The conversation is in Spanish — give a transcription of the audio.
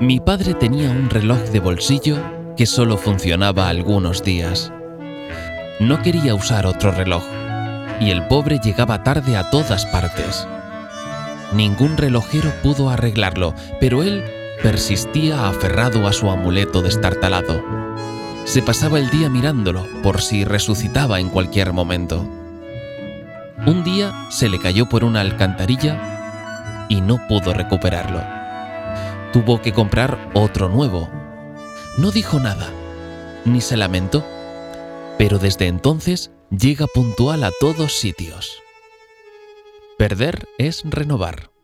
Mi padre tenía un reloj de bolsillo que solo funcionaba algunos días. No quería usar otro reloj y el pobre llegaba tarde a todas partes. Ningún relojero pudo arreglarlo, pero él persistía aferrado a su amuleto destartalado. Se pasaba el día mirándolo por si resucitaba en cualquier momento. Un día se le cayó por una alcantarilla y no pudo recuperarlo. Tuvo que comprar otro nuevo. No dijo nada, ni se lamentó, pero desde entonces llega puntual a todos sitios. Perder es renovar.